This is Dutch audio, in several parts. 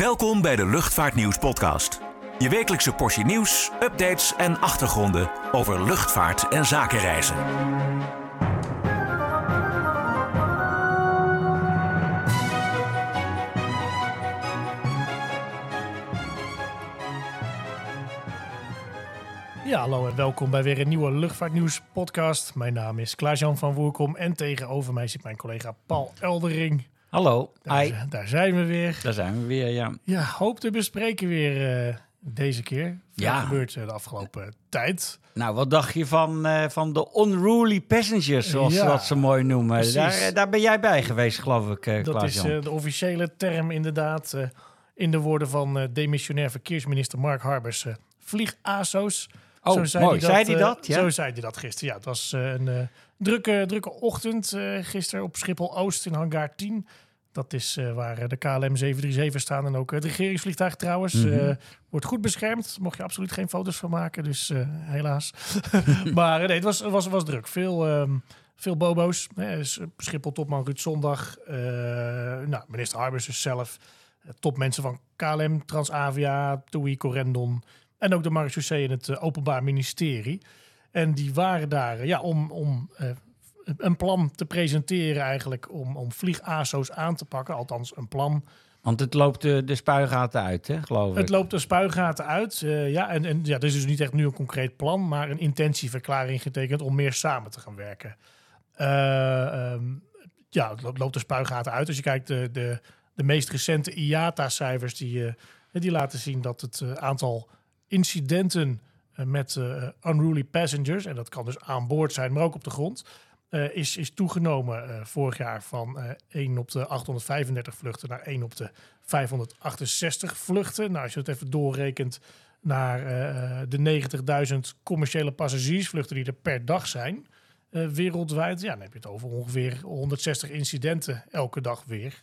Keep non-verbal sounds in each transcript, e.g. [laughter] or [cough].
Welkom bij de Luchtvaartnieuws podcast. Je wekelijkse portie nieuws, updates en achtergronden over luchtvaart en zakenreizen. Ja, hallo en welkom bij weer een nieuwe Luchtvaartnieuws podcast. Mijn naam is Klaas-Jan van Woerkom en tegenover mij zit mijn collega Paul Eldering. Hallo, Daar, zijn we weer. Daar zijn we weer, ja. Ja, hoop te bespreken weer eh, deze keer. Veel Ja. gebeurd eh, de afgelopen tijd. Nou, wat dacht je van, eh, van de unruly passengers, zoals Ja, ze dat ze mooi noemen? Daar, daar ben jij bij geweest, geloof ik, uh, Dat is de officiële term inderdaad. in de woorden van demissionair verkeersminister Mark Harbers. eh vlieg-ASO's. oh, Zo zei mooi. hij Zei hij dat? Ja? Zo zei hij dat gisteren. Ja, het was een drukke, drukke ochtend eh gisteren op Schiphol-Oost in hangar 10. Dat is eh, waar eh, de KLM 737 staan en ook het regeringsvliegtuig trouwens. Mhm. wordt goed beschermd. Mocht je absoluut geen foto's van maken, dus helaas. [laughs] maar nee, het was, was, was druk. Veel, ehm, veel bobo's. Hè, Schiphol-topman Ruud Zondag. nou, minister Harbers dus zelf. topmensen van KLM, Transavia, TUI, Corendon... En ook de marechaussee en het Openbaar Ministerie. En die waren daar eh, ja, om, om eh, een plan te presenteren eigenlijk... om, om vlieg-ASO's aan te pakken. Althans, een plan. Want het loopt de, de spuigaten uit, hè, geloof ik. Het loopt de spuigaten uit. eh, ja, en, en ja, er is dus niet echt nu een concreet plan... maar een intentieverklaring getekend om meer samen te gaan werken. Eh, ehm, ja, het loopt- de spuigaten uit. Als je kijkt, de, de, de meest recente IATA-cijfers... Die, eh, die laten zien dat het eh, aantal incidenten eh, met eh, unruly passengers... en dat kan dus aan boord zijn, maar ook op de grond... eh, is, is toegenomen eh, vorig jaar van eh 1 op de 835 vluchten naar 1 op de 568 vluchten. Nou, als je het even doorrekent naar eh, de 90.000 commerciële passagiersvluchten die er per dag zijn eh, wereldwijd, ja, dan heb je het over ongeveer 160 incidenten elke dag weer.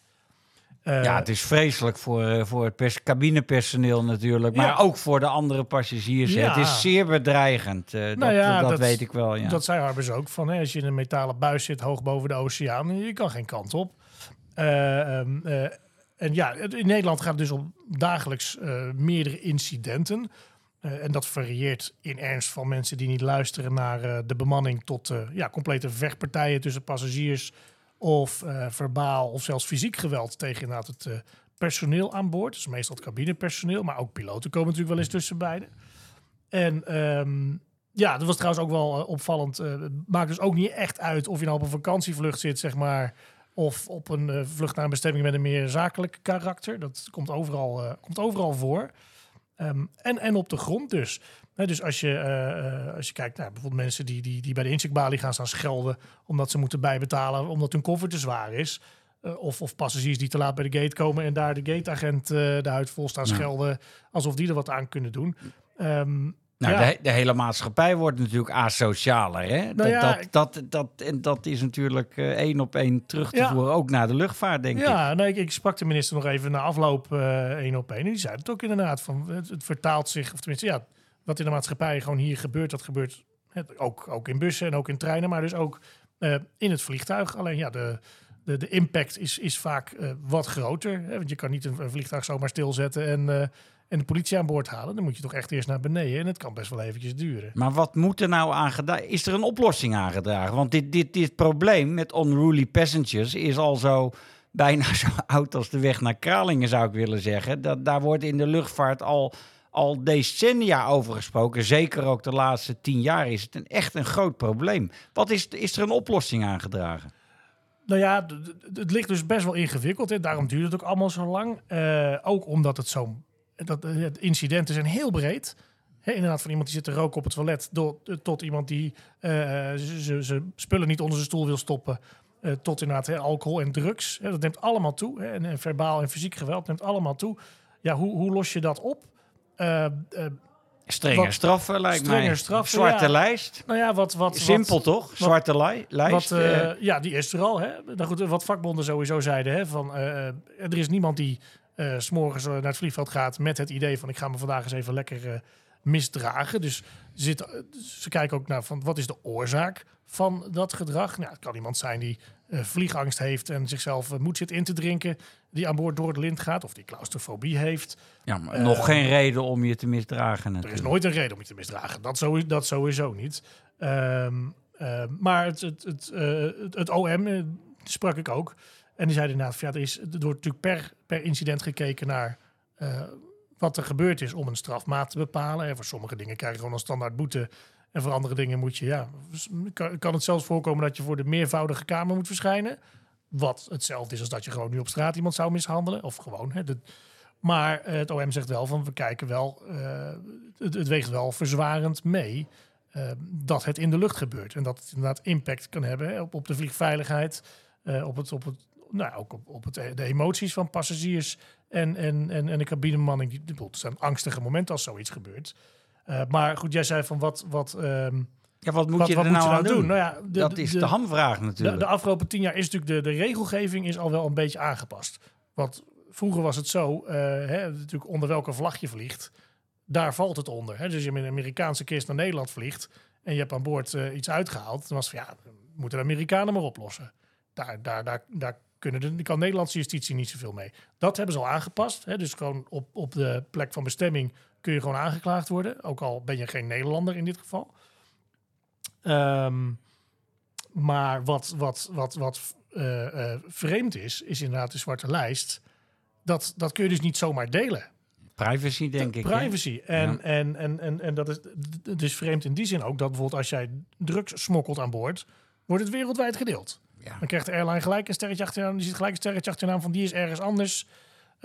Eh, ja, het is vreselijk voor, eh, voor het pers- cabinepersoneel natuurlijk, maar Ja. ook voor de andere passagiers. Ja. Het is zeer bedreigend, eh, dat, Nou ja, dat, dat- weet ik wel, ja. Dat zei Harbers ook, van hè, als je in een metalen buis zit hoog boven de oceaan, je kan geen kant op. Eh, ehm, eh, en ja, in Nederland gaat het dus om dagelijks eh, meerdere incidenten. Eh, en dat varieert in ernst van mensen die niet luisteren naar eh, de bemanning tot eh, ja, complete vechtpartijen tussen passagiers of eh, verbaal of zelfs fysiek geweld tegen het eh, personeel aan boord. Dus meestal het cabinepersoneel, maar ook piloten komen natuurlijk wel eens tussen beiden. En ehm, ja, dat was trouwens ook wel eh, opvallend. Het maakt dus ook niet echt uit of je nou op een vakantievlucht zit, zeg maar. Of op een eh, vlucht naar een bestemming met een meer zakelijk karakter. Dat komt overal, komt overal voor. Ehm, en, en op de grond dus. Dus als je, eh, eh, als je kijkt naar bijvoorbeeld mensen die, die, die bij de incheckbalie gaan staan schelden... omdat ze moeten bijbetalen, omdat hun koffer te zwaar is... Eh, of, of passagiers die te laat bij de gate komen en daar de gateagent eh de huid vol staan Ja. schelden... alsof die er wat aan kunnen doen. Ehm, Nou, ja. de, de hele maatschappij wordt natuurlijk asocialer. Hè? dat, ja, dat, dat, dat, en dat is natuurlijk eh, één op één terug te Ja. voeren, ook naar de luchtvaart, denk ik. Ja, nee, ik, ik sprak de minister nog even na afloop eh één op één. En die zei het ook inderdaad. Van, het, het vertaalt zich, of tenminste, ja, wat in de maatschappij gewoon hier gebeurt, dat gebeurt ook, ook in bussen en ook in treinen, maar dus ook eh, in het vliegtuig. Alleen ja, de, de, de impact is, is vaak eh, wat groter. Hè? Want je kan niet een, een vliegtuig zomaar stilzetten en, eh, en de politie aan boord halen. Dan moet je toch echt eerst naar beneden. En het kan best wel eventjes duren. Maar wat moet er nou aan gedaan? Is er een oplossing aangedragen? Want dit, dit, dit probleem met unruly passengers is al zo bijna zo [laughs] oud als de weg naar Kralingen, zou ik willen zeggen. Dat, daar wordt in de luchtvaart al, al decennia over gesproken. Zeker ook de laatste tien jaar is het een, echt een groot probleem. Wat is, is er een oplossing aangedragen? Nou ja, het ligt dus best wel ingewikkeld. Hè. Daarom duurt het ook allemaal zo lang. Eh, ook omdat het zo... Dat, eh, incidenten zijn heel breed. Inderdaad, van iemand die zit te roken op het toilet... Do, tot iemand die eh, zijn spullen niet onder zijn stoel wil stoppen... eh, tot inderdaad alcohol en drugs. Dat neemt allemaal toe. En, en verbaal en fysiek geweld neemt allemaal toe. Ja, hoe, hoe los je dat op? Eh, eh, Strenger Wat- straffen lijkt strenger mij. straffen, Zwarte ja. lijst. nou ja, wat... wat Simpel wat, toch? Zwarte li- lijst. Wat, eh, ja, die is er al. Hè? Nou goed, wat vakbonden sowieso zeiden. Hè, van, er is niemand die s s'morgens naar het vliegveld gaat met het idee van ik ga me vandaag eens even lekker misdragen. Dus zit, ze kijken ook naar van wat is de oorzaak van dat gedrag. Nou, het kan iemand zijn die vliegangst heeft en zichzelf moed zit in te drinken, die aan boord door het lint gaat, of die claustrofobie heeft. Ja, maar nog geen reden om je te misdragen. Natuurlijk. Er is nooit een reden om je te misdragen. Dat, sowieso, dat sowieso niet. Ehm, ehm, maar het, het, het, het, het OM sprak ik ook. En die zeiden inderdaad, ja, er, is, er wordt natuurlijk per, per incident gekeken naar wat er gebeurd is om een strafmaat te bepalen. En voor sommige dingen krijg je gewoon een standaard boete. En voor andere dingen moet je, ja, kan, kan het zelfs voorkomen dat je voor de meervoudige kamer moet verschijnen. Wat hetzelfde is als dat je gewoon nu op straat iemand zou mishandelen. Of gewoon. Hè, maar uh, het OM zegt wel van we kijken wel, uh, het, het, weegt wel verzwarend mee uh, dat het in de lucht gebeurt. En dat het inderdaad impact kan hebben op, op de vliegveiligheid, op, het, op, het, nou, ook op, op de emoties van passagiers en, en, en, en de cabinemanning. Die, het zijn angstige momenten als zoiets gebeurt. Maar goed, jij zei van wat... wat um, ja, wat moet wat, je er nou, nou aan doen? Nou ja, de, dat is de, de hamvraag natuurlijk. De, de, afgelopen tien jaar is natuurlijk de, de regelgeving is al wel een beetje aangepast. Want vroeger was het zo, uh, hè, natuurlijk onder welke vlag je vliegt, daar valt het onder. Hè. Dus als je met een Amerikaanse kist naar Nederland vliegt en je hebt aan boord uh, iets uitgehaald, dan was van ja, moeten de Amerikanen maar oplossen. Daar, daar, daar, daar kunnen de, kan Nederlandse justitie niet zoveel mee. Dat hebben ze al aangepast. Hè? Dus gewoon op, op de plek van bestemming kun je gewoon aangeklaagd worden. Ook al ben je geen Nederlander in dit geval. Um, maar wat, wat, wat, wat uh, uh, vreemd is, is inderdaad de zwarte lijst. Dat, dat kun je dus niet zomaar delen. Privacy, denk ik. Privacy. En, ja. en, en, en, en dat is dus vreemd in die zin ook dat bijvoorbeeld als jij drugs smokkelt aan boord, wordt het wereldwijd gedeeld. Ja. Dan krijgt de airline gelijk een sterretje achteraan. Die ziet gelijk een sterretje achteraan van die is ergens anders.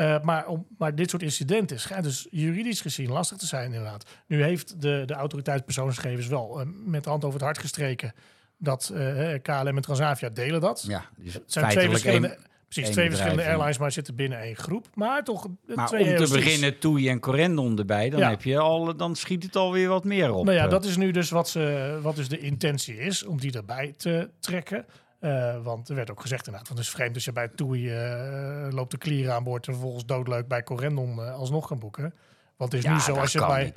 Uh, maar, om, maar dit soort incidenten schijnt dus juridisch gezien lastig te zijn inderdaad. Nu heeft de, de autoriteit persoonsgegevens wel uh, met de hand over het hart gestreken dat uh, KLM en Transavia delen dat. Ja, dus het zijn twee verschillende, een, precies, twee verschillende airlines, maar zitten binnen één groep. Maar toch maar twee om te beginnen Toei en Corendon erbij, dan, ja. heb je al, dan schiet het alweer wat meer op. Nou ja, dat is nu dus wat, ze, wat dus de intentie is, om die erbij te trekken. Uh, want er werd ook gezegd inderdaad, want het is vreemd als je bij Toei uh, loopt de klieren aan boord en vervolgens doodleuk bij Corendon uh, alsnog kan boeken. Want het is ja, nu zo, als je, bij,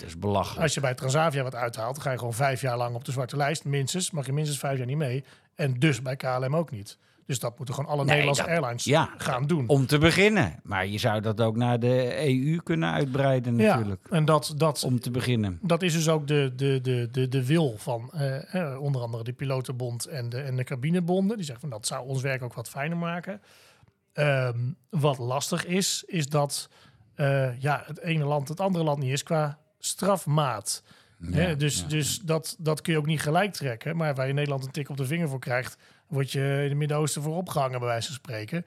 als je bij Transavia wat uithaalt, dan ga je gewoon vijf jaar lang op de zwarte lijst, minstens, mag je minstens vijf jaar niet mee. En dus bij KLM ook niet. Dus dat moeten gewoon alle nee, Nederlandse dat, airlines ja, gaan doen. Om te beginnen. Maar je zou dat ook naar de EU kunnen uitbreiden natuurlijk. Ja, en dat, dat, om te beginnen. Dat is dus ook de, de, de, de, de wil van uh, onder andere de pilotenbond en de, en de cabinebonden. Die zeggen van dat zou ons werk ook wat fijner maken. Um, wat lastig is, is dat uh, ja, het ene land het andere land niet is qua strafmaat. Ja, dus ja. dus dat, dat kun je ook niet gelijk trekken. Maar waar je Nederland een tik op de vinger voor krijgt, word je in het Midden-Oosten voor opgehangen, bij wijze van spreken.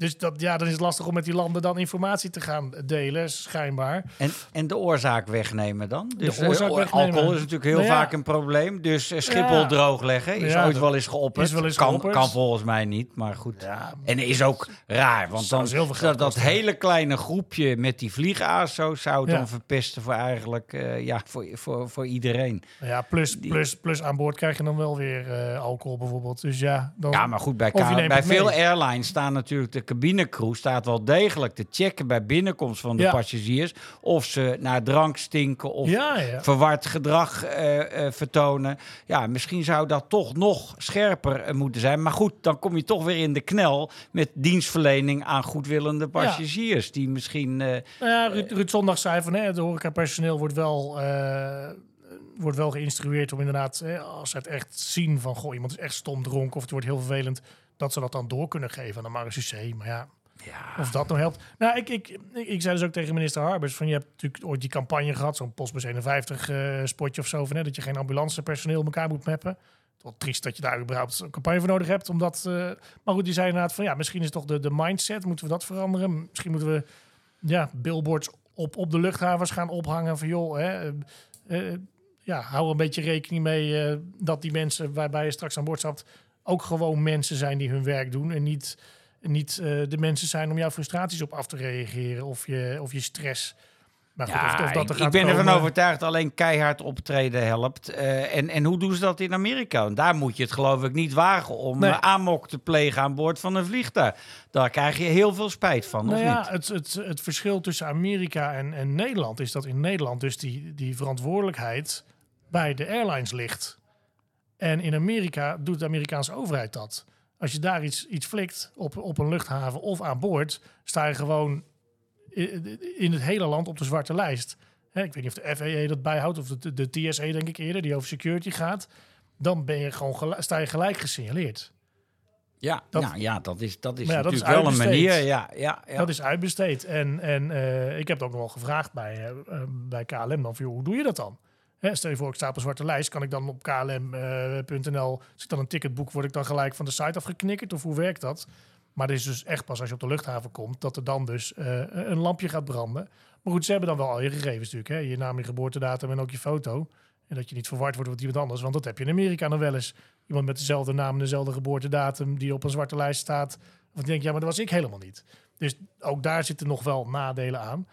Dus dat, ja, dan is het lastig om met die landen dan informatie te gaan delen, schijnbaar. En, en de oorzaak wegnemen dan? Dus de oorzaak uh, wegnemen. alcohol is natuurlijk heel nou ja. vaak een probleem. Dus uh, Schiphol ja. droogleggen is ja, ooit wel eens geopperd. Is wel eens kan, geopperd. kan volgens mij niet, maar goed. en is ook raar, want dan dat, dat hele kleine groepje met die vliegazo's zou dan verpesten voor eigenlijk, uh, ja, voor, voor, voor iedereen. Ja, plus, plus, plus aan boord krijg je dan wel weer alcohol bijvoorbeeld. Dus ja, dan, ja maar goed, bij, bij veel airlines staan natuurlijk de cabinecrew staat wel degelijk te checken bij binnenkomst van de ja. passagiers of ze naar drank stinken of ja, ja. verward gedrag uh, uh, vertonen. Ja, misschien zou dat toch nog scherper uh, moeten zijn. Maar goed, dan kom je toch weer in de knel met dienstverlening aan goedwillende passagiers die misschien. nou ja, Ruud, Ruud Zondag zei van hè, het horecapersoneel wordt wel wordt wel geïnstrueerd om inderdaad, als ze het echt zien van goh, iemand is echt stom dronken of het wordt heel vervelend, dat ze dat dan door kunnen geven aan de marechaussee. Maar ja, ja. of dat nou helpt. Nou, ik, ik, ik, ik, zei dus ook tegen minister Harbers van je hebt natuurlijk ooit die campagne gehad, zo'n Postbus 51 uh, spotje of zo, van, hè, dat je geen ambulancepersoneel elkaar moet mappen. Wat triest dat je daar überhaupt een campagne voor nodig hebt. Omdat, uh, maar goed, die zei inderdaad van ja, misschien is toch de, de mindset, moeten we dat veranderen? Misschien moeten we ja, billboards op, op de luchthavens gaan ophangen van joh, hè, uh, ja, hou een beetje rekening mee dat die mensen waarbij je straks aan boord stapt ook gewoon mensen zijn die hun werk doen en niet, niet uh, de mensen zijn om jouw frustraties op af te reageren of je, of je stress. Maar goed, ja, of, of dat ik, ik ben komen... ervan overtuigd alleen keihard optreden helpt. Uh, en, en hoe doen ze dat in Amerika? En daar moet je het geloof ik niet wagen om nee. amok te plegen aan boord van een vliegtuig. Daar krijg je heel veel spijt van, nou of ja, niet? Het, het, het verschil tussen Amerika en, en Nederland is dat in Nederland dus die, die verantwoordelijkheid bij de airlines ligt. En in Amerika doet de Amerikaanse overheid dat. Als je daar iets, iets flikt op, op een luchthaven of aan boord, sta je gewoon in het hele land op de zwarte lijst. Hè, ik weet niet of de FAA dat bijhoudt of de, de TSA denk ik eerder, die over security gaat. Dan ben je gewoon sta je gelijk gesignaleerd. Ja, Dat- nou, ja dat is, dat is ja, dat is natuurlijk wel een manier. Ja, ja, ja. Dat is uitbesteed. En, en eh, ik heb het ook nog wel gevraagd bij, eh, eh, bij KLM dan. van, joh, hoe doe je dat dan? Stel je voor, ik sta op een zwarte lijst. Kan ik dan op klm.nl, als ik dan een ticket boek, word ik dan gelijk van de site afgeknikkerd? Of hoe werkt dat? Maar het is dus echt pas als je op de luchthaven komt, dat er dan dus eh, een lampje gaat branden. Maar goed, ze hebben dan wel al je gegevens natuurlijk. Hè? Je naam, je geboortedatum en ook je foto. En dat je niet verward wordt met iemand anders. Want dat heb je in Amerika nog wel eens. Iemand met dezelfde naam en dezelfde geboortedatum die op een zwarte lijst staat. Of die denkt, ja, maar dat was ik helemaal niet. Dus ook daar zitten nog wel nadelen aan.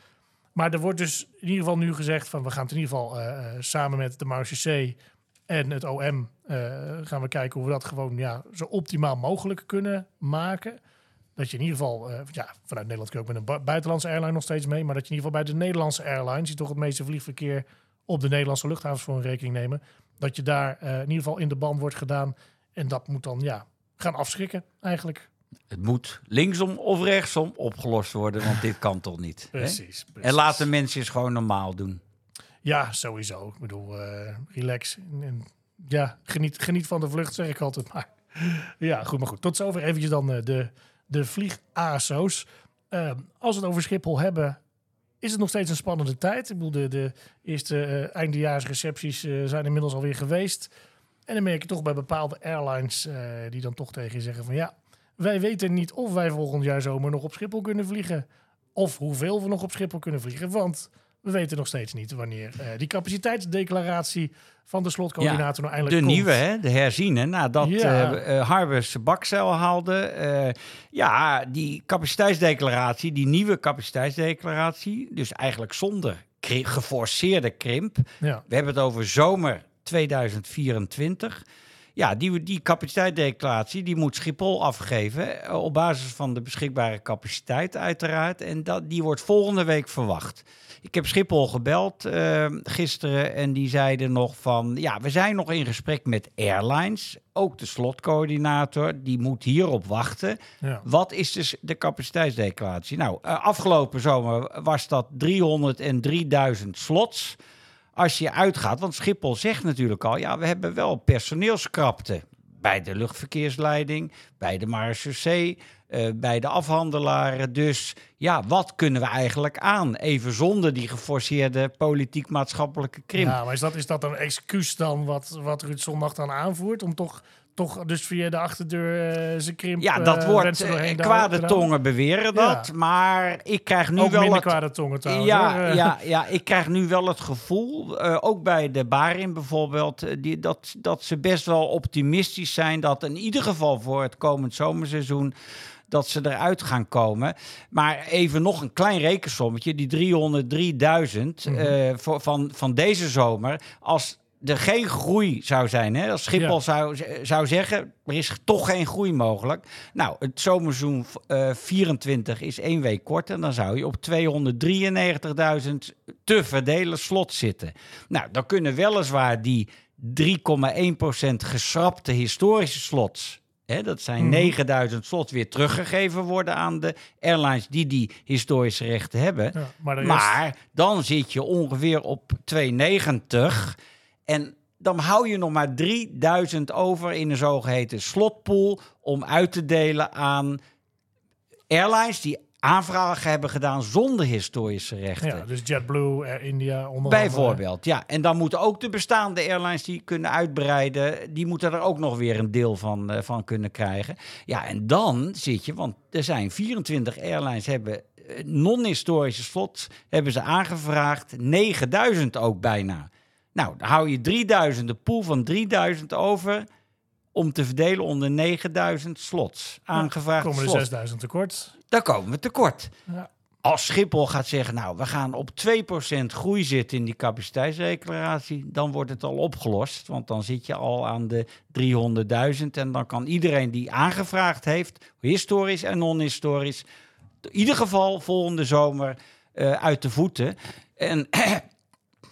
Maar er wordt dus in ieder geval nu gezegd van we gaan het in ieder geval eh, eh, samen met de MARCC en het OM eh, gaan we kijken hoe we dat gewoon ja, zo optimaal mogelijk kunnen maken. Dat je in ieder geval, ja, vanuit Nederland kun je ook met een bu- buitenlandse airline nog steeds mee, maar dat je in ieder geval bij de Nederlandse airlines, die toch het meeste vliegverkeer op de Nederlandse luchthavens voor een rekening nemen, dat je daar in ieder geval in de band wordt gedaan. En dat moet dan ja, gaan afschrikken eigenlijk. Het moet linksom of rechtsom opgelost worden, want dit kan toch niet. hè? Precies. En precies. laat de mensen eens gewoon normaal doen. Ja, sowieso. Ik bedoel, eh, relax. En, ja, geniet, geniet van de vlucht, zeg ik altijd maar. [laughs] ja, goed, maar goed. Tot zover eventjes dan eh, de, de vlieg-ASO's. Eh, als we het over Schiphol hebben, is het nog steeds een spannende tijd. Ik bedoel, de, de eerste eh, eindejaarsrecepties zijn inmiddels alweer geweest. En dan merk je toch bij bepaalde airlines die dan toch tegen je zeggen van... ja, wij weten niet of wij volgend jaar zomer nog op Schiphol kunnen vliegen. Of hoeveel we nog op Schiphol kunnen vliegen. Want we weten nog steeds niet wanneer eh, die capaciteitsdeclaratie van de slotcoördinator nou De eindelijk komt. nieuwe, hè? de herziene, nadat Ja. Harbers zijn bakcel haalde. ja, die capaciteitsdeclaratie, die nieuwe capaciteitsdeclaratie, dus eigenlijk zonder geforceerde krimp. Ja. We hebben het over zomer 2024. Ja, die, die capaciteitsdeclaratie die moet Schiphol afgeven eh, op basis van de beschikbare capaciteit uiteraard. En dat, die wordt volgende week verwacht. Ik heb Schiphol gebeld eh, gisteren en die zeiden nog van... ja, we zijn nog in gesprek met airlines. Ook de slotcoördinator, die moet hierop wachten. Ja. Wat is dus de capaciteitsdeclaratie? Nou, eh, afgelopen zomer was dat 303.000 slots. Als je uitgaat, want Schiphol zegt natuurlijk al... ja, we hebben wel personeelskrapte bij de luchtverkeersleiding... bij de marechaussee, eh, bij de afhandelaren. Dus ja, wat kunnen we eigenlijk aan? Even zonder die geforceerde politiek-maatschappelijke krimp. Ja, maar is dat, is dat een excuus dan wat, wat Ruud Zondag dan aanvoert? Om toch, toch dus via de achterdeur eh, zijn krimp Ja, dat eh, wordt wensen eh, kwade tongen beweren dat. Ja. Maar ik krijg nu Ook wel minder het, kwade tongen trouwens. ja, hoor. Ja, [laughs] ja, ik krijg nu wel het gevoel, ook bij de Barin bijvoorbeeld, die, dat, dat ze best wel optimistisch zijn dat in ieder geval voor het komend zomerseizoen dat ze eruit gaan komen. Maar even nog een klein rekensommetje, die 303.000 eh, voor, van, van deze zomer, als er geen groei zou zijn, hè, als Schiphol Ja. zou, zou zeggen, er is toch geen groei mogelijk. Nou, het zomerseizoen eh 24 is één week korter. Dan zou je op 293.000 te verdelen slot zitten. Nou, dan kunnen weliswaar die 3,1% geschrapte historische slots... Hè, dat zijn Mhm. 9000 slots weer teruggegeven worden aan de airlines die die historische rechten hebben. Ja, maar Maar dan zit je ongeveer op 290. En dan hou je nog maar 3000 over in een zogeheten slotpool om uit te delen aan airlines die aanvragen hebben gedaan zonder historische rechten. ja, dus JetBlue, Air India, onder andere. Bijvoorbeeld, ja. En dan moeten ook de bestaande airlines die kunnen uitbreiden, die moeten er ook nog weer een deel van, eh, van kunnen krijgen. Ja, en dan zit je, want er zijn 24 airlines hebben eh, non-historische slots, hebben ze aangevraagd, 9000 ook bijna. Nou, dan hou je 3000, de pool van 3000 over om te verdelen onder 9000 slots. Aangevraagd komen er slots. 6000 tekort. Dan komen we tekort. Ja. Als Schiphol gaat zeggen, nou, we gaan op 2% groei zitten in die capaciteitsdeclaratie, dan wordt het al opgelost. Want dan zit je al aan de 300.000 en dan kan iedereen die aangevraagd heeft, historisch en non-historisch, in ieder geval volgende zomer eh, uit de voeten. En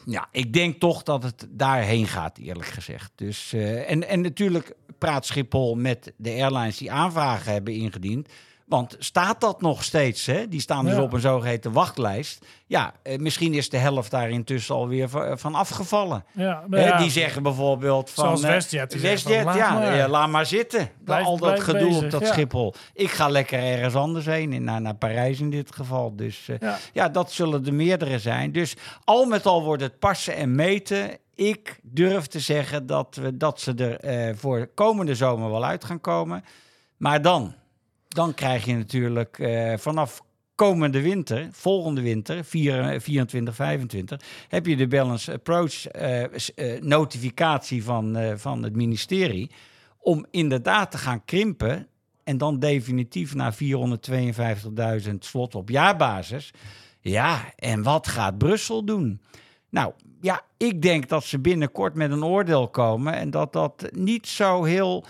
Ja, ik denk toch dat het daarheen gaat, eerlijk gezegd. Dus, uh, en, en natuurlijk praat Schiphol met de airlines die aanvragen hebben ingediend. Want staat dat nog steeds? Hè? Die staan dus op een zogeheten wachtlijst. Ja, eh, misschien is de helft daar intussen alweer van afgevallen. Ja, ja, die zeggen bijvoorbeeld van... Zoals Westjet. Uh, Westjet, van, ja, maar. laat maar zitten. Blijf, Al dat gedoe bezig, op dat Schiphol. Ik ga lekker ergens anders heen, naar, naar Parijs in dit geval. Dus ja. dat zullen de meerdere zijn. Dus al met al wordt het passen en meten ik durf te zeggen dat, we, dat ze er voor komende zomer wel uit gaan komen. Maar dan, dan krijg je natuurlijk uh, vanaf komende winter, volgende winter, 24, 25, heb je de Balance Approach uh, notificatie van, van het ministerie. Om inderdaad te gaan krimpen en dan definitief naar 452.000 slot op jaarbasis. Ja, en wat gaat Brussel doen? Nou, ja, ik denk dat ze binnenkort met een oordeel komen en dat dat niet zo heel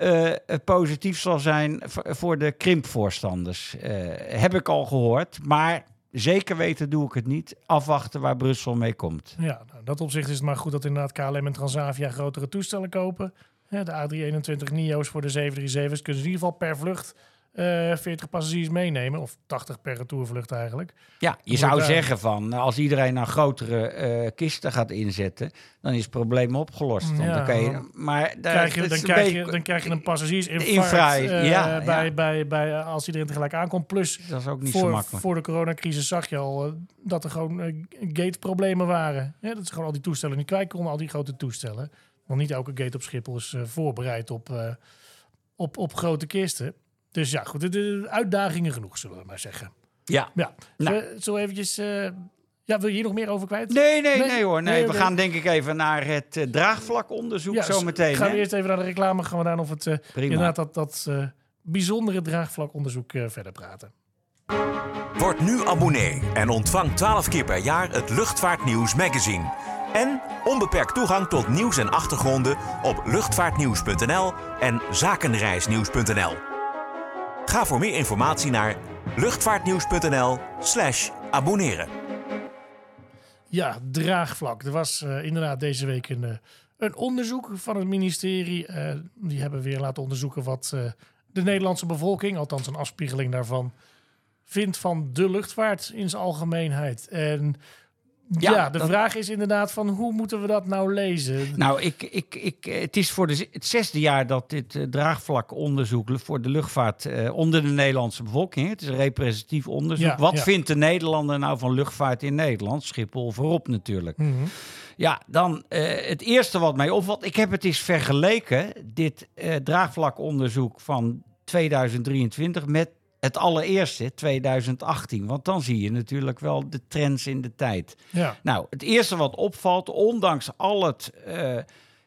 uh, positief zal zijn voor de krimpvoorstanders. Uh, heb ik al gehoord, maar zeker weten doe ik het niet. Afwachten waar Brussel mee komt. Ja, nou, dat opzicht is het maar goed dat inderdaad KLM en Transavia grotere toestellen kopen. de A321 NIO's voor de 737's kunnen in ieder geval per vlucht 40 eh, passagiers meenemen. Of 80 per retourvlucht eigenlijk. Ja, je zou zeggen van als iedereen naar grotere uh, kisten gaat inzetten, dan is het probleem opgelost. Ja, dan kan je, maar daar, krijg je, dan, krijg je, dan krijg je een passagiersinfarct uh, ja, bij, ja. Bij, bij, als iedereen tegelijk aankomt. Plus, dat is ook niet voor, zo makkelijk. Voor de coronacrisis zag je al dat er gewoon gateproblemen waren. Ja, dat ze gewoon al die toestellen niet kwijt konden, al die grote toestellen. Want niet elke gate op Schiphol is voorbereid op, op, op grote kisten. Dus ja, goed, de, uitdagingen genoeg, zullen we maar zeggen. Ja. ja. Nou. Zo eventjes... Uh, ja, wil je hier nog meer over kwijt? Nee, nee, nee, hoor. Nee, we gaan denk ik even naar het uh, draagvlakonderzoek ja, zo meteen. Gaan we eerst even naar de reclame, gaan we daar of het uh, inderdaad dat, dat uh, bijzondere draagvlakonderzoek verder praten. Word nu abonnee en ontvang 12 keer per jaar het Luchtvaartnieuws magazine. En onbeperkt toegang tot nieuws en achtergronden op luchtvaartnieuws.nl en zakenreisnieuws.nl. Ga voor meer informatie naar luchtvaartnieuws.nl/slash abonneren. Ja, draagvlak. Er was uh, inderdaad deze week een, uh, een onderzoek van het ministerie. Uh, die hebben weer laten onderzoeken wat de Nederlandse bevolking, althans een afspiegeling daarvan, vindt van de luchtvaart in zijn algemeenheid. En ja, de vraag is inderdaad van hoe moeten we dat nou lezen? Nou, ik, ik, ik, het is voor de, het zesde jaar dat dit uh, draagvlakonderzoek voor de luchtvaart uh, onder de Nederlandse bevolking. Het is een representatief onderzoek. Wat vindt de Nederlander nou van luchtvaart in Nederland? Schiphol voorop natuurlijk. Mm -hmm. Ja, dan uh, het eerste wat mij opvalt. Ik heb het eens vergeleken, dit draagvlakonderzoek van 2023 met het allereerste, 2018. Want dan zie je natuurlijk wel de trends in de tijd. Ja. Nou, het eerste wat opvalt, ondanks al het... Uh,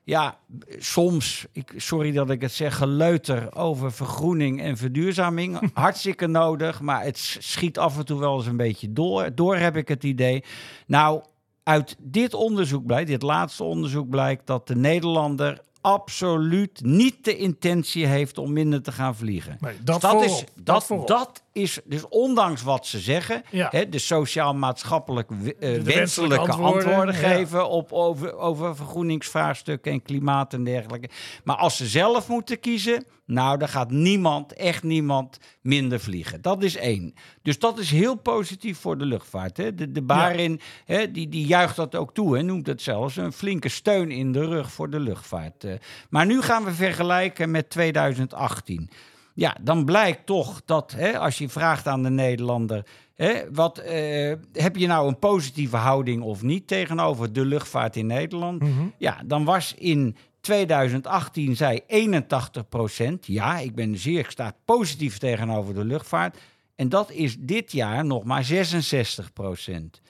ja, soms, ik, sorry dat ik het zeg, geleuter over vergroening en verduurzaming. [laughs] Hartstikke nodig, maar het schiet af en toe wel eens een beetje door. Door heb ik het idee. Nou, uit dit onderzoek blijkt, dit laatste onderzoek blijkt dat de Nederlander absoluut niet de intentie heeft om minder te gaan vliegen. Nee, dat, dus dat is dat, dat, dat, is dus ondanks wat ze zeggen, ja. hè, de sociaal-maatschappelijk uh, wenselijke antwoorden, antwoorden geven ja. op over, over vergroeningsvraagstukken en klimaat en dergelijke. Maar als ze zelf moeten kiezen, nou, dan gaat niemand, echt niemand, minder vliegen. Dat is één. Dus dat is heel positief voor de luchtvaart. Hè. De, de Barin, ja. hè, die, die juicht dat ook toe en noemt het zelfs een flinke steun in de rug voor de luchtvaart. Maar nu gaan we vergelijken met 2018. Ja, dan blijkt toch dat hè, als je vraagt aan de Nederlander. Hè, wat, uh, heb je nou een positieve houding of niet tegenover de luchtvaart in Nederland? Mm -hmm. Ja, dan was in 2018 zei 81 procent. Ja, ik ben zeer, ik sta positief tegenover de luchtvaart. En dat is dit jaar nog maar 66 procent.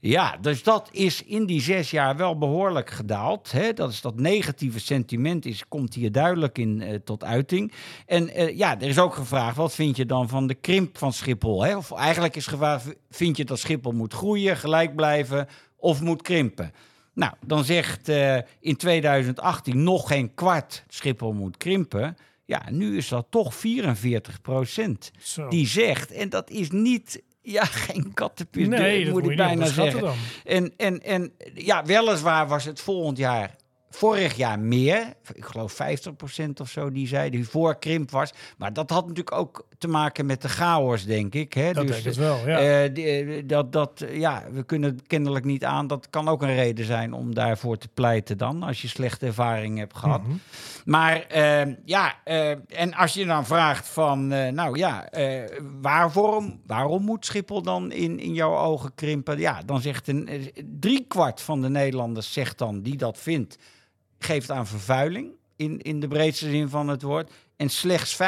Ja, dus dat is in die zes jaar wel behoorlijk gedaald. Hè? Dat is dat negatieve sentiment is, komt hier duidelijk in uh, tot uiting. En uh, ja, er is ook gevraagd, wat vind je dan van de krimp van Schiphol? Hè? Of eigenlijk is gevraagd, vind je dat Schiphol moet groeien, gelijk blijven of moet krimpen? Nou, dan zegt uh, in 2018 nog geen kwart Schiphol moet krimpen. Ja, nu is dat toch 44 procent die zegt. En dat is niet Ja, [laughs] geen kattenpis. nee, moet ik bijna zeggen. En, en, en ja, weliswaar was het volgend jaar, vorig jaar meer. Ik geloof 50% of zo die zei, die voor krimp was. Maar dat had natuurlijk ook te maken met de chaos, denk ik. Hè? Dat Dus, denk ik wel, ja. eh, die, eh, dat, dat, eh, ja, we kunnen het kennelijk niet aan. Dat kan ook een reden zijn om daarvoor te pleiten dan, als je slechte ervaring hebt gehad. Mhm. Maar eh, ja, eh, en als je dan vraagt van, eh, nou ja, eh, waarom, waarom moet Schiphol dan in, in jouw ogen krimpen? Ja, dan zegt een eh, driekwart van de Nederlanders zegt dan, die dat vindt, geeft aan vervuiling in, in de breedste zin van het woord. En slechts 15%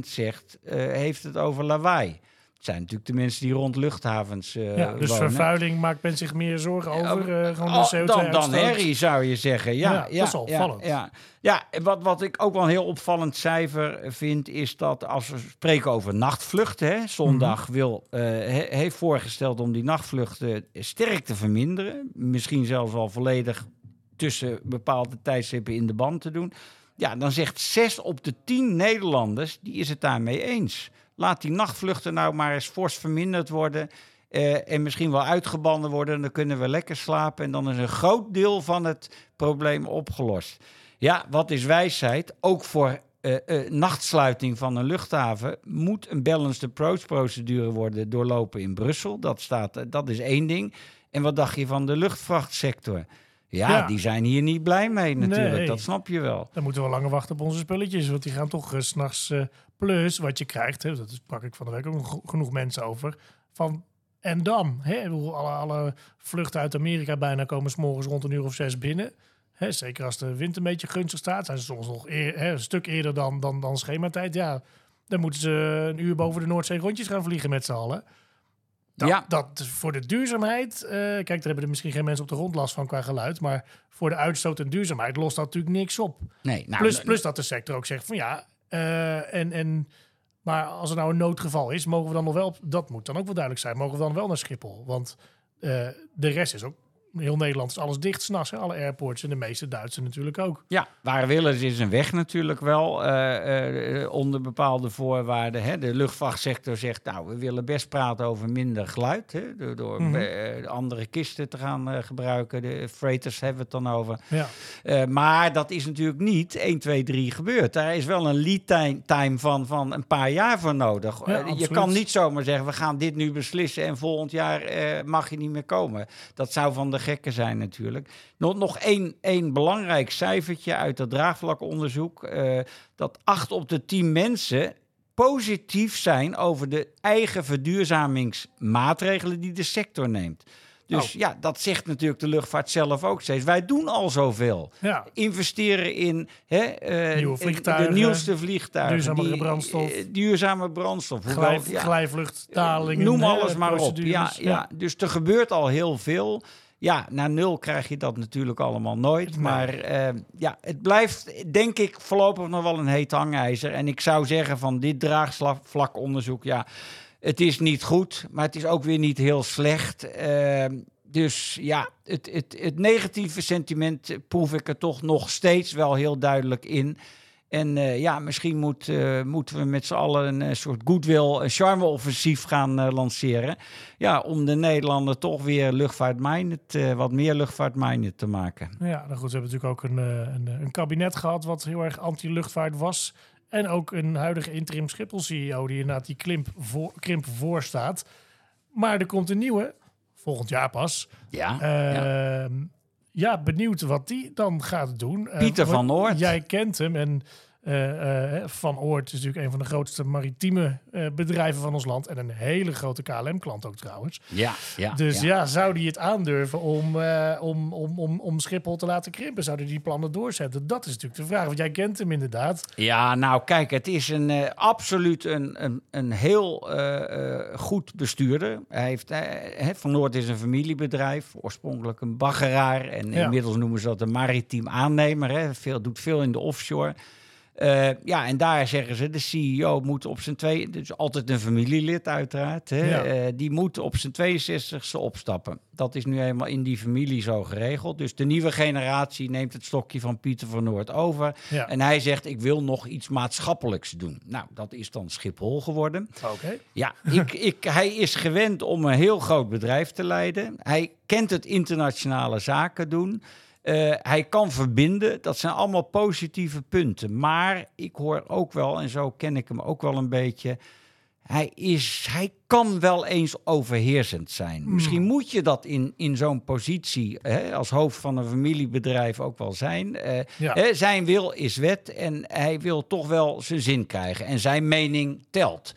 zegt, eh, heeft het over lawaai. Het zijn natuurlijk de mensen die rond luchthavens ja, dus wonen. vervuiling maakt men zich meer zorgen over eh, gewoon de Oh, CO2 dan, dan herrie zou je zeggen. Ja, Ja, ja, dat is opvallend. Ja, ja. wat, wat ik ook wel een heel opvallend cijfer vind, is dat als we spreken over nachtvluchten, hè, zondag Mhm. wil, he- heeft voorgesteld om die nachtvluchten sterk te verminderen. Misschien zelfs al volledig tussen bepaalde tijdstippen in de band te doen. Ja, dan zegt zes op de tien Nederlanders, die is het daarmee eens. Laat die nachtvluchten nou maar eens fors verminderd worden. eh, en misschien wel uitgebannen worden. Dan kunnen we lekker slapen. En dan is een groot deel van het probleem opgelost. Ja, wat is wijsheid? Ook voor eh, eh, nachtsluiting van een luchthaven moet een balanced approach procedure worden doorlopen in Brussel. Dat, staat, dat is één ding. En wat dacht je van de luchtvrachtsector? Ja, Ja. die zijn hier niet blij mee natuurlijk. Nee. Dat snap je wel. Dan moeten we langer wachten op onze spulletjes. Want die gaan toch s s'nachts eh plus wat je krijgt. Hè, dat sprak ik van de week ook genoeg mensen over. Van en dan? Hè, alle, alle vluchten uit Amerika bijna komen 's morgens rond een uur of zes binnen. Hè, zeker als de wind een beetje gunstig staat. Zijn ze soms nog eer- hè, een stuk eerder dan, dan, dan schematijd. Ja, dan moeten ze een uur boven de Noordzee rondjes gaan vliegen met z'n allen. Dat, Ja. dat voor de duurzaamheid. eh, kijk, daar hebben er misschien geen mensen op de grond last van qua geluid. Maar voor de uitstoot en duurzaamheid lost dat natuurlijk niks op. Nee, nou, Plus, plus dat de sector ook zegt van ja, eh, en, en, maar als er nou een noodgeval is, mogen we dan nog wel, dat moet dan ook wel duidelijk zijn, mogen we dan wel naar Schiphol? Want eh, de rest is ook, heel Nederland is alles dicht s'nachts, alle airports en de meeste Duitse natuurlijk ook. Ja, waar willen ze is een weg natuurlijk wel eh, eh, onder bepaalde voorwaarden. Hè. De luchtvrachtsector zegt, nou, we willen best praten over minder geluid. Hè, door door Mhm. eh, andere kisten te gaan gebruiken. De freighters hebben het dan over. Ja, maar dat is natuurlijk niet 1, 2, 3 gebeurd. Daar is wel een lead time- time van, van een paar jaar voor nodig. Ja, je kan niet zomaar zeggen, we gaan dit nu beslissen en volgend jaar mag je niet meer komen. Dat zou van de gekken zijn natuurlijk. Nog, nog één, één belangrijk cijfertje uit dat draagvlakonderzoek. eh, dat 8 op de 10 mensen positief zijn over de eigen verduurzamingsmaatregelen die de sector neemt. Dus Oh. ja, dat zegt natuurlijk de luchtvaart zelf ook steeds. Wij doen al zoveel ja, investeren in hè, eh, Nieuwe vliegtuigen, de nieuwste vliegtuigen. duurzamere die- brandstof. eh, duurzame brandstof. Hoewel, glij, ja, noem alles maar op. Ja, ja. Dus er gebeurt al heel veel. Ja, na nul krijg je dat natuurlijk allemaal nooit. Maar eh, ja, het blijft, denk ik, voorlopig nog wel een heet hangijzer. En ik zou zeggen van dit draagvlakonderzoek, ja, het is niet goed, maar het is ook weer niet heel slecht. Eh, dus ja, het, het, het negatieve sentiment proef ik er toch nog steeds wel heel duidelijk in. En eh, ja, misschien moet, eh, moeten we met z'n allen een eh, soort goodwill, een charme-offensief gaan lanceren. Ja, om de Nederlander toch weer luchtvaartminded, wat meer luchtvaartminded te maken. Ja, nou goed, we hebben natuurlijk ook een, een, een kabinet gehad wat heel erg anti-luchtvaart was. En ook een huidige interim Schiphol-CEO die inderdaad die krimp, voor, krimp voorstaat. Maar er komt een nieuwe, volgend jaar pas. Ja, ja. Ja, benieuwd wat die dan gaat doen. Eh, Pieter van Oort. Jij kent hem en eh, eh, Van Oort is natuurlijk een van de grootste maritieme eh, bedrijven van ons land. En een hele grote KLM-klant ook trouwens. ja, ja, Dus ja. ja, zou die het aandurven om, om, om, om, om Schiphol te laten krimpen? Zouden die plannen doorzetten? Dat is natuurlijk de vraag. Want jij kent hem inderdaad. Ja, nou kijk, het is een, absoluut een, een, een heel goed bestuurder. Hij heeft, Van Noord is een familiebedrijf, oorspronkelijk een baggeraar. En Ja. inmiddels noemen ze dat een maritiem aannemer. Hè. Veel, doet veel in de offshore. Eh, ja, en daar zeggen ze, de CEO moet op zijn twee... Dus altijd een familielid uiteraard. Hè, Ja. eh, die moet op zijn 62ste opstappen. Dat is nu eenmaal in die familie zo geregeld. Dus de nieuwe generatie neemt het stokje van Pieter van Noord over. Ja. En hij zegt, ik wil nog iets maatschappelijks doen. Nou, dat is dan Schiphol geworden. Oké. Ja, ik, ik, hij is gewend om een heel groot bedrijf te leiden. Hij kent het internationale zaken doen. Eh, hij kan verbinden. Dat zijn allemaal positieve punten. Maar ik hoor ook wel, en zo ken ik hem ook wel een beetje. Hij, is, hij kan wel eens overheersend zijn. Misschien moet je dat in, in zo'n positie hè, als hoofd van een familiebedrijf ook wel zijn. Eh, Ja. hè, zijn wil is wet en hij wil toch wel zijn zin krijgen. En zijn mening telt.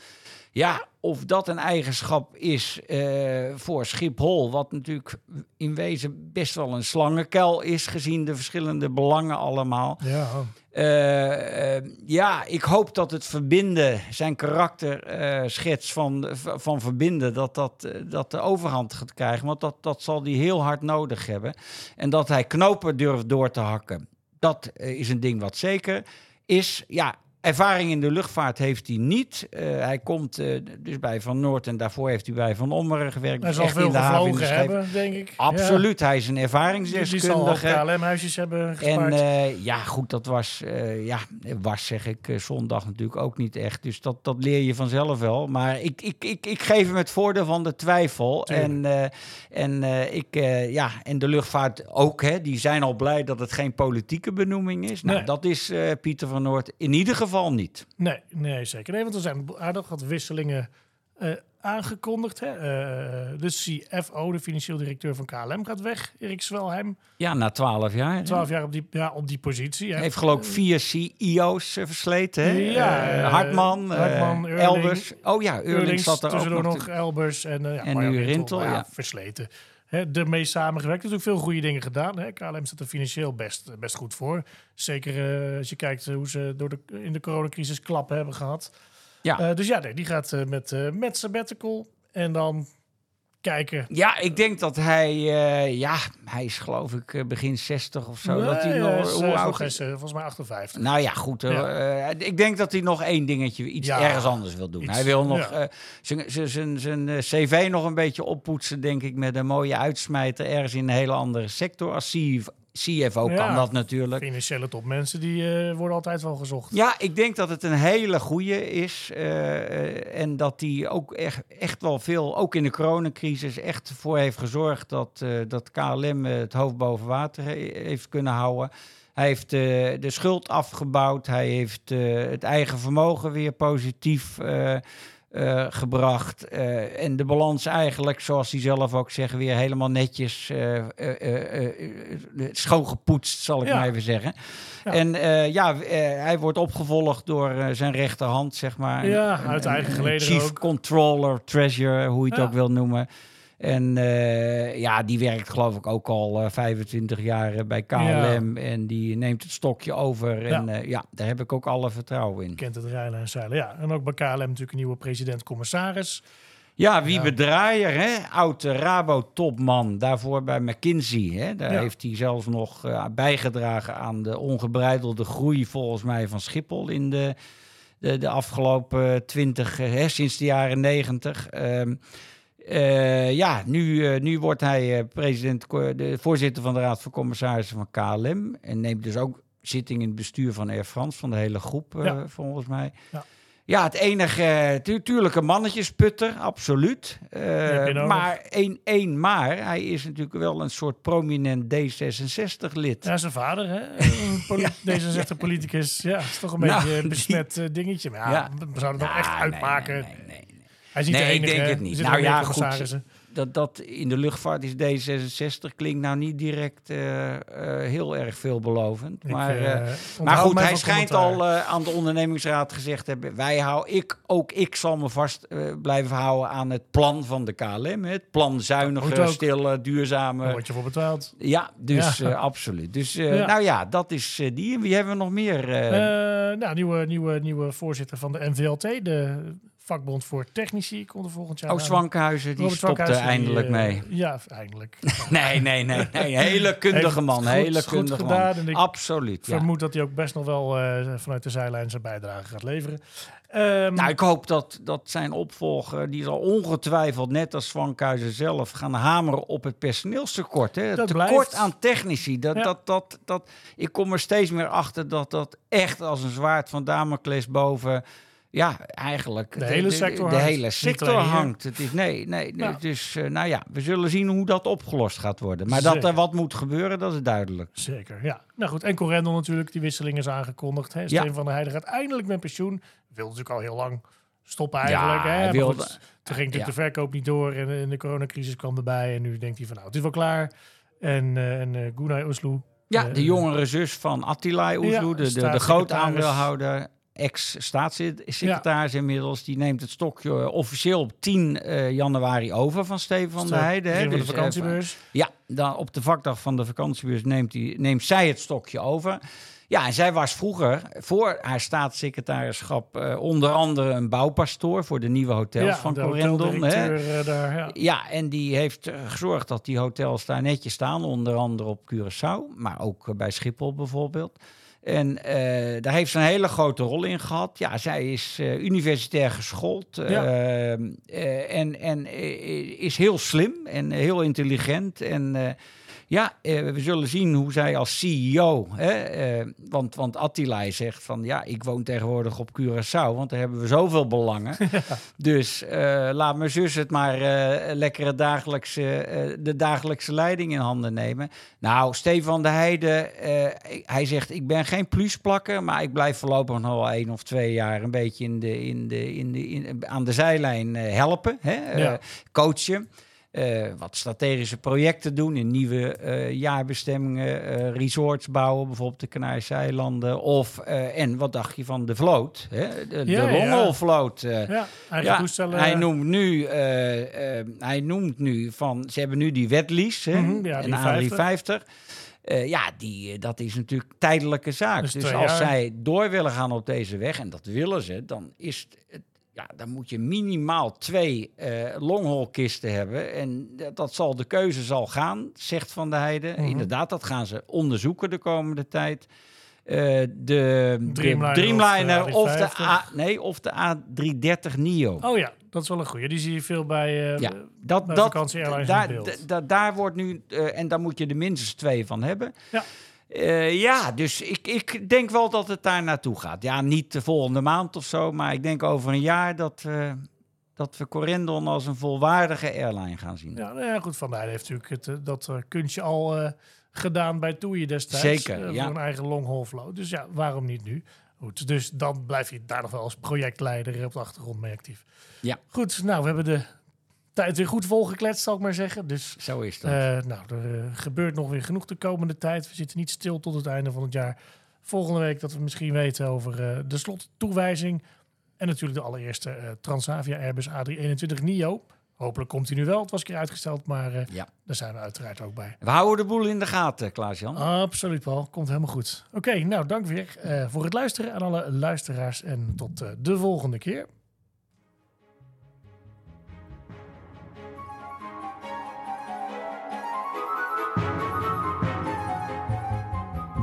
Ja, of dat een eigenschap is eh, voor Schiphol, wat natuurlijk in wezen best wel een slangenkuil is, gezien de verschillende belangen allemaal. Ja. Eh, eh, ja, ik hoop dat het verbinden, zijn karakterschets van, van verbinden, dat dat, dat de overhand gaat krijgen. Want dat, dat zal hij heel hard nodig hebben. En dat hij knopen durft door te hakken. Dat is een ding wat zeker is. Ja, ervaring in de luchtvaart heeft hij niet. Eh, hij komt eh, dus bij Van Noord en daarvoor heeft hij bij Van Ommeren gewerkt. Hij Dus zal echt veel in de haven in de gevlogen hebben, denk ik. Absoluut, hij is een Ja. Die, die ervaringsdeskundige. KLM-huisjes hebben En gespaard. eh, ja, goed, dat was, ja, was zeg ik zondag natuurlijk ook niet echt. Dus dat, dat leer je vanzelf wel. Maar ik, ik, ik, ik geef hem het voordeel van de twijfel. Tuurlijk. En, en, ik, ja, en de luchtvaart ook, hè, die zijn al blij dat het geen politieke benoeming is. Nou, Nee. dat is Pieter van Noord in ieder geval niet. Nee, nee, zeker. Nee, want er zijn aardig wat wisselingen eh, aangekondigd. Hè? Eh, de CFO, de financieel directeur van KLM, gaat weg. Erik Swelheim, Ja, na twaalf jaar. 12 jaar op die, ja, op die positie. Hè? Heeft geloof ik vier CEO's eh, versleten. Hè? Ja, Eh, eh, Hartman, eh, Hartman, Eurling, Elbers. Oh ja, Eurling Eurlings, zat er ook tussendoor nog. nog Elbers en, eh ja, En Rintel, ja. versleten. Hè, ermee samengewerkt. Er is ook veel goede dingen gedaan. Hè. KLM staat er financieel best, best goed voor. Zeker eh, als je kijkt eh, hoe ze door de, in de coronacrisis klappen hebben gehad. Ja. Eh, dus ja, nee, die gaat met, met sabbatical. En dan kijken. Ja, ik denk dat hij, eh, ja, hij is geloof ik eh, begin 60 of zo. dat hij nog, is, hoe eh, oud is? volgens mij 58. Nou ja, goed. Ja. ik denk dat hij nog één dingetje, iets Ja, ergens anders wil doen. iets, hij wil nog ja. eh, zijn- zijn- zijn zijn, cv nog een beetje oppoetsen, denk ik, met een mooie uitsmijter ergens in een hele andere sector. Als CFO Ja. kan dat natuurlijk. Financiële topmensen die eh, worden altijd wel gezocht. Ja, ik denk dat het een hele goede is. eh, eh, en dat die ook echt, echt wel veel, ook in de coronacrisis, echt voor heeft gezorgd dat, dat KLM het hoofd boven water he- heeft kunnen houden. Hij heeft de schuld afgebouwd. Hij heeft het eigen vermogen weer positief eh, gebracht. eh, en de balans eigenlijk, zoals hij zelf ook zegt, weer helemaal netjes eh, schoongepoetst, zal ik Ja. maar even zeggen. Ja. En ja, hij wordt opgevolgd door zijn rechterhand, zeg maar. Ja, Een- uit eigen een Chief ook. Controller, Treasurer, hoe je het Ja. ook wil noemen. En eh, ja, die werkt geloof ik ook al eh, 25 jaar eh, bij KLM. En die neemt het stokje over. En ja. ja, daar heb ik ook alle vertrouwen in. Kent het rijlen en zeilen. Ja, en ook bij KLM natuurlijk een nieuwe president-commissaris. Ja, wie bedraaier, hè? Oud eh, Rabo-topman, daarvoor bij McKinsey. Hè? Daar Ja. heeft hij zelfs nog eh, bijgedragen aan de ongebreidelde groei, volgens mij, van Schiphol in de, de, de afgelopen twintig, hè, sinds de jaren negentig. Ehm, eh, ja, nu, eh, nu wordt hij eh, president, de voorzitter van de Raad van Commissarissen van KLM. En neemt dus ook zitting in het bestuur van Air France, van de hele groep, Ja. volgens mij. Ja. Ja, het enige, tu tuurlijk een mannetjesputter, absoluut. Maar één, één maar, hij is natuurlijk wel een soort prominent D66-lid. Ja, zijn vader, hè? [laughs] Een poli- D66-politicus. Ja, is toch een Nou, beetje een besmet dingetje. Maar ja, Ja. we zouden het nog echt uitmaken. Nee, nee. Hij Nee, de ik denk het niet. Nou ja, goed. Dat, dat in de luchtvaart is D66 klinkt nou niet direct eh, eh, heel erg veelbelovend. Ik, Maar, eh, maar goed, hij schijnt commentaar. al aan de ondernemingsraad gezegd te hebben... Wij hou, ik, ook ik zal me vast blijven houden aan het plan van de KLM. hè. Het plan moet zuinige, ook. stille, Daar duurzame... word je voor betaald. Ja, dus Ja. absoluut. Dus Ja. nou ja, dat is die. En wie hebben we nog meer? nou, nieuwe, nieuwe, nieuwe voorzitter van de NVLT, de vakbond voor technici komt er volgend jaar Oh. Zwankhuizen, die stopte die, eindelijk eh, mee. Ja, eindelijk. [laughs] Nee, nee, nee, nee. Hele kundige man. hele goed kundige gedaan man. en ik Absoluut. Ja. vermoed dat hij ook best nog wel eh, vanuit de zijlijn zijn bijdrage gaat leveren. Ehm, Nou, ik hoop dat, dat zijn opvolger, die zal ongetwijfeld, net als Zwankhuizen zelf, gaan hameren op het personeelstekort. Hè. Het Dat tekort blijft. aan technici. Dat, Ja. dat, dat, dat, ik kom er steeds meer achter dat dat echt als een zwaard van Damocles boven... Ja, eigenlijk De hele sector de, hangt. hele sector hangt. Het is, nee, nee, dus uh, nou ja, we zullen zien hoe dat opgelost gaat worden. Maar dat er wat moet gebeuren, dat is duidelijk. Zeker, ja. Nou goed, en Corendon natuurlijk, die wisseling is aangekondigd. Hè. Steen van der Heijden gaat eindelijk met pensioen. Wil natuurlijk al heel lang stoppen eigenlijk. Ja, hè. wilde- goed, toen ging natuurlijk ja. de verkoop niet door en, en de coronacrisis kwam erbij. En nu denkt hij van nou, het is wel klaar. En, eh en eh Gunay. Ja, de jongere zus van Attila Oesloe, Ja, de, de, de aandeelhouder, ex-staatssecretaris inmiddels, die neemt het stokje eh, officieel op 10 eh, januari over van Steven van der Heijden. hè. De Dus, eh, vakantiebeurs. ja, dan op de vakdag van de vakantiebeurs neemt, die, neemt zij het stokje over. Ja, en zij was vroeger, voor haar staatssecretarischap, onder andere een bouwpastoor voor de nieuwe hotels ja, van Corendon. Hè? daar, ja. Ja, en die heeft gezorgd dat die hotels daar netjes staan, onder andere op Curaçao, maar ook bij Schiphol bijvoorbeeld. En eh, daar heeft ze een hele grote rol in gehad. Ja, zij is eh, universitair geschoold eh, Ja. eh, en, en is heel slim en heel intelligent. En ja, eh, we zullen zien hoe zij als CEO, hè, eh, want, want Attila zegt van ja, ik woon tegenwoordig op Curaçao, want daar hebben we zoveel belangen. [laughs] Dus eh, laat mijn zus het maar lekkere dagelijkse, de dagelijkse leiding in handen nemen. Nou, Stefan de Heijden, ik- hij zegt ik ben geen plusplakker, maar ik blijf voorlopig nog wel één of twee jaar een beetje in de, in de, in de, in, aan de zijlijn helpen, hè, Ja. coachen. Eh, wat strategische projecten doen in nieuwe eh, jaarbestemmingen, eh, resorts bouwen, bijvoorbeeld de Canarische eilanden. Of, en wat dacht je van de vloot? Hè? De, Ja, de ja. Longelvloot. Ja, eigen ja, toestellen. hij noemt nu, hij noemt nu van, ze hebben nu die wetlease, hè, Mhm, ja, die 50. A350. Eh, ja, die, dat is natuurlijk tijdelijke zaak. Dus Dus, als jaar. zij door willen gaan op deze weg, en dat willen ze, dan is het, ja, dan moet je minimaal twee longholkisten hebben. En dat, dat zal de keuze zal gaan, zegt Van der Heijden. Mhm. Inderdaad, dat gaan ze onderzoeken de komende tijd. Eh, de, Dreamliner Dreamliner of de of de, A350. A, nee, of de A330 Neo. Oh ja, dat is wel een goeie. Die zie je veel bij, eh Ja, dat, bij dat, daar, daar wordt nu, en daar moet je er minstens twee van hebben. Ja. Eh, ja, dus ik, ik denk wel dat het daar naartoe gaat. Ja, niet de volgende maand of zo, maar ik denk over een jaar dat, eh, dat we Corendon als een volwaardige airline gaan zien. Ja, nou ja, goed. Heeft natuurlijk het, eh, dat kunstje al gedaan bij Toei destijds. Zeker, ja. Voor een eigen long flow. Dus ja, waarom niet nu? Goed, dus dan blijf je daar nog wel als projectleider op de achtergrond mee actief. Ja. Goed, nou, we hebben de tijd weer goed volgekletst, zal ik maar zeggen. Dus Zo is dat. eh, nou, er eh, gebeurt nog weer genoeg de komende tijd. We zitten niet stil tot het einde van het jaar. Volgende week dat we misschien weten over eh, de slottoewijzing. En natuurlijk de allereerste Transavia Airbus A321 NIO. Hopelijk komt hij nu wel. Het was een keer uitgesteld, maar ja. daar zijn we uiteraard ook bij. We houden de boel in de gaten, Klaas-Jan. Absoluut, Paul. Komt helemaal goed. Oké, nou dank weer voor het luisteren aan alle luisteraars. En tot de volgende keer.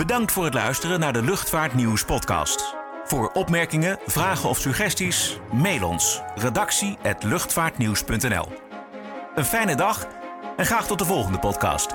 Bedankt voor het luisteren naar de Luchtvaartnieuws podcast. Voor opmerkingen, vragen of suggesties, mail ons redactie@luchtvaartnieuws.nl. Een fijne dag en graag tot de volgende podcast.